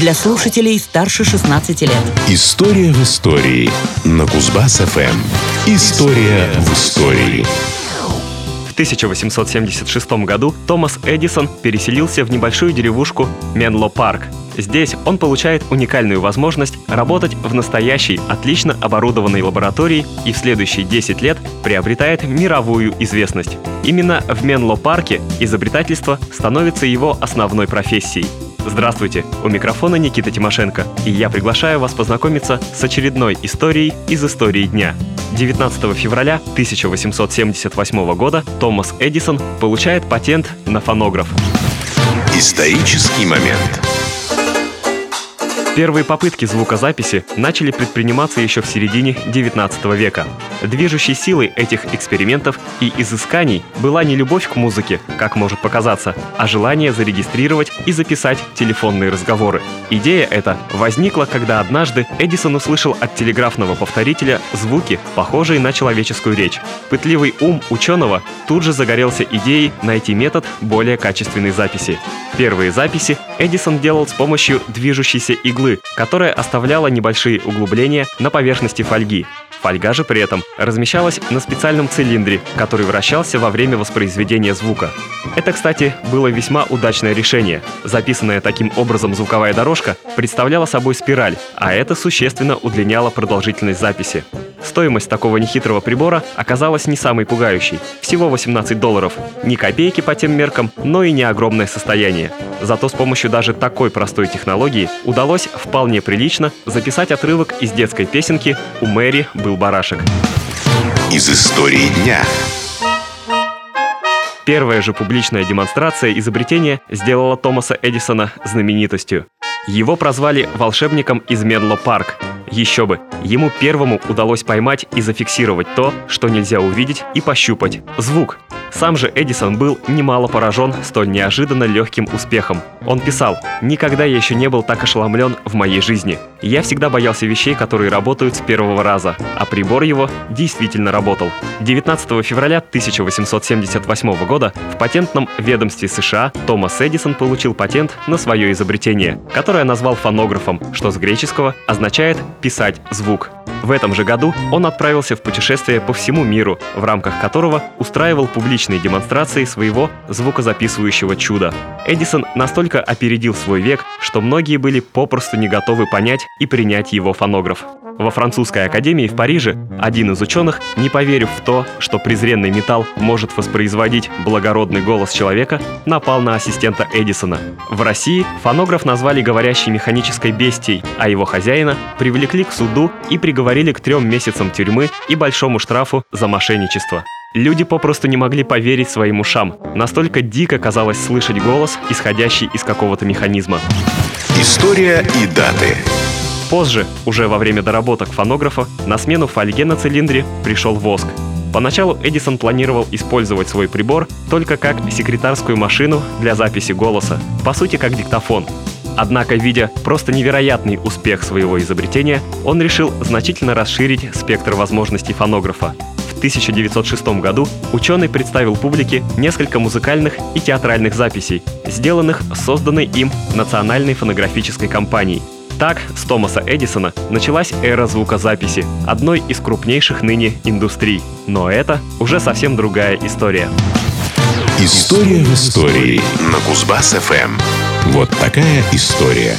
для слушателей старше 16 лет. История в истории на Кузбасс-ФМ. История в истории. В 1876 году Томас Эдисон переселился в небольшую деревушку Менло Парк. Здесь он получает уникальную возможность работать в настоящей, отлично оборудованной лаборатории и в следующие 10 лет приобретает мировую известность. Именно в Менло Парке изобретательство становится его основной профессией – Здравствуйте, у микрофона Никита Тимошенко, и я приглашаю вас познакомиться с очередной историей из истории дня. 19 февраля 1878 года Томас Эдисон получает патент на фонограф. Исторический момент. Первые попытки звукозаписи начали предприниматься еще в середине XIX века. Движущей силой этих экспериментов и изысканий была не любовь к музыке, как может показаться, а желание зарегистрировать и записать телефонные разговоры. Идея эта возникла, когда однажды Эдисон услышал от телеграфного повторителя звуки, похожие на человеческую речь. Пытливый ум ученого тут же загорелся идеей найти метод более качественной записи. Первые записи Эдисон делал с помощью движущейся иглы, которая оставляла небольшие углубления на поверхности фольги. Фольга же при этом размещалась на специальном цилиндре, который вращался во время воспроизведения звука. Это, кстати, было весьма удачное решение. Записанная таким образом звуковая дорожка представляла собой спираль, а это существенно удлиняло продолжительность записи. Стоимость такого нехитрого прибора оказалась не самой пугающей. Всего 18 долларов. Ни копейки по тем меркам, но и не огромное состояние. Зато с помощью даже такой простой технологии удалось вполне прилично записать отрывок из детской песенки «У Мэри был барашек». Из истории дня. Первая же публичная демонстрация изобретения сделала Томаса Эдисона знаменитостью. Его прозвали волшебником из Менло Парк. Еще бы, ему первому удалось поймать и зафиксировать то, что нельзя увидеть и пощупать – звук. Сам же Эдисон был немало поражен столь неожиданно легким успехом. Он писал, «Никогда я еще не был так ошеломлен в моей жизни. Я всегда боялся вещей, которые работают с первого раза, а прибор его действительно работал». 19 февраля 1878 года в патентном ведомстве США Томас Эдисон получил патент на свое изобретение, которое назвал фонографом, что с греческого означает «писать звук». В этом же году он отправился в путешествие по всему миру, в рамках которого устраивал публичные демонстрации своего звукозаписывающего чуда. Эдисон настолько опередил свой век, что многие были попросту не готовы понять и принять его фонограф. Во французской академии в Париже один из ученых, не поверив в то, что презренный металл может воспроизводить благородный голос человека, напал на ассистента Эдисона. В России фонограф назвали говорящей механической бестией, а его хозяина привлекли к суду и приговорили к трем месяцам тюрьмы и большому штрафу за мошенничество. Люди попросту не могли поверить своим ушам. Настолько дико казалось слышать голос, исходящий из какого-то механизма. История и даты. Позже, уже во время доработок фонографа, на смену фольге на цилиндре пришел воск. Поначалу Эдисон планировал использовать свой прибор только как секретарскую машину для записи голоса, по сути как диктофон. Однако, видя просто невероятный успех своего изобретения, он решил значительно расширить спектр возможностей фонографа. В 1906 году ученый представил публике несколько музыкальных и театральных записей, сделанных созданной им Национальной фонографической компанией – так, с Томаса Эдисона началась эра звукозаписи, одной из крупнейших ныне индустрий. Но это уже совсем другая история. История в истории на Кузбасс-ФМ. Вот такая история.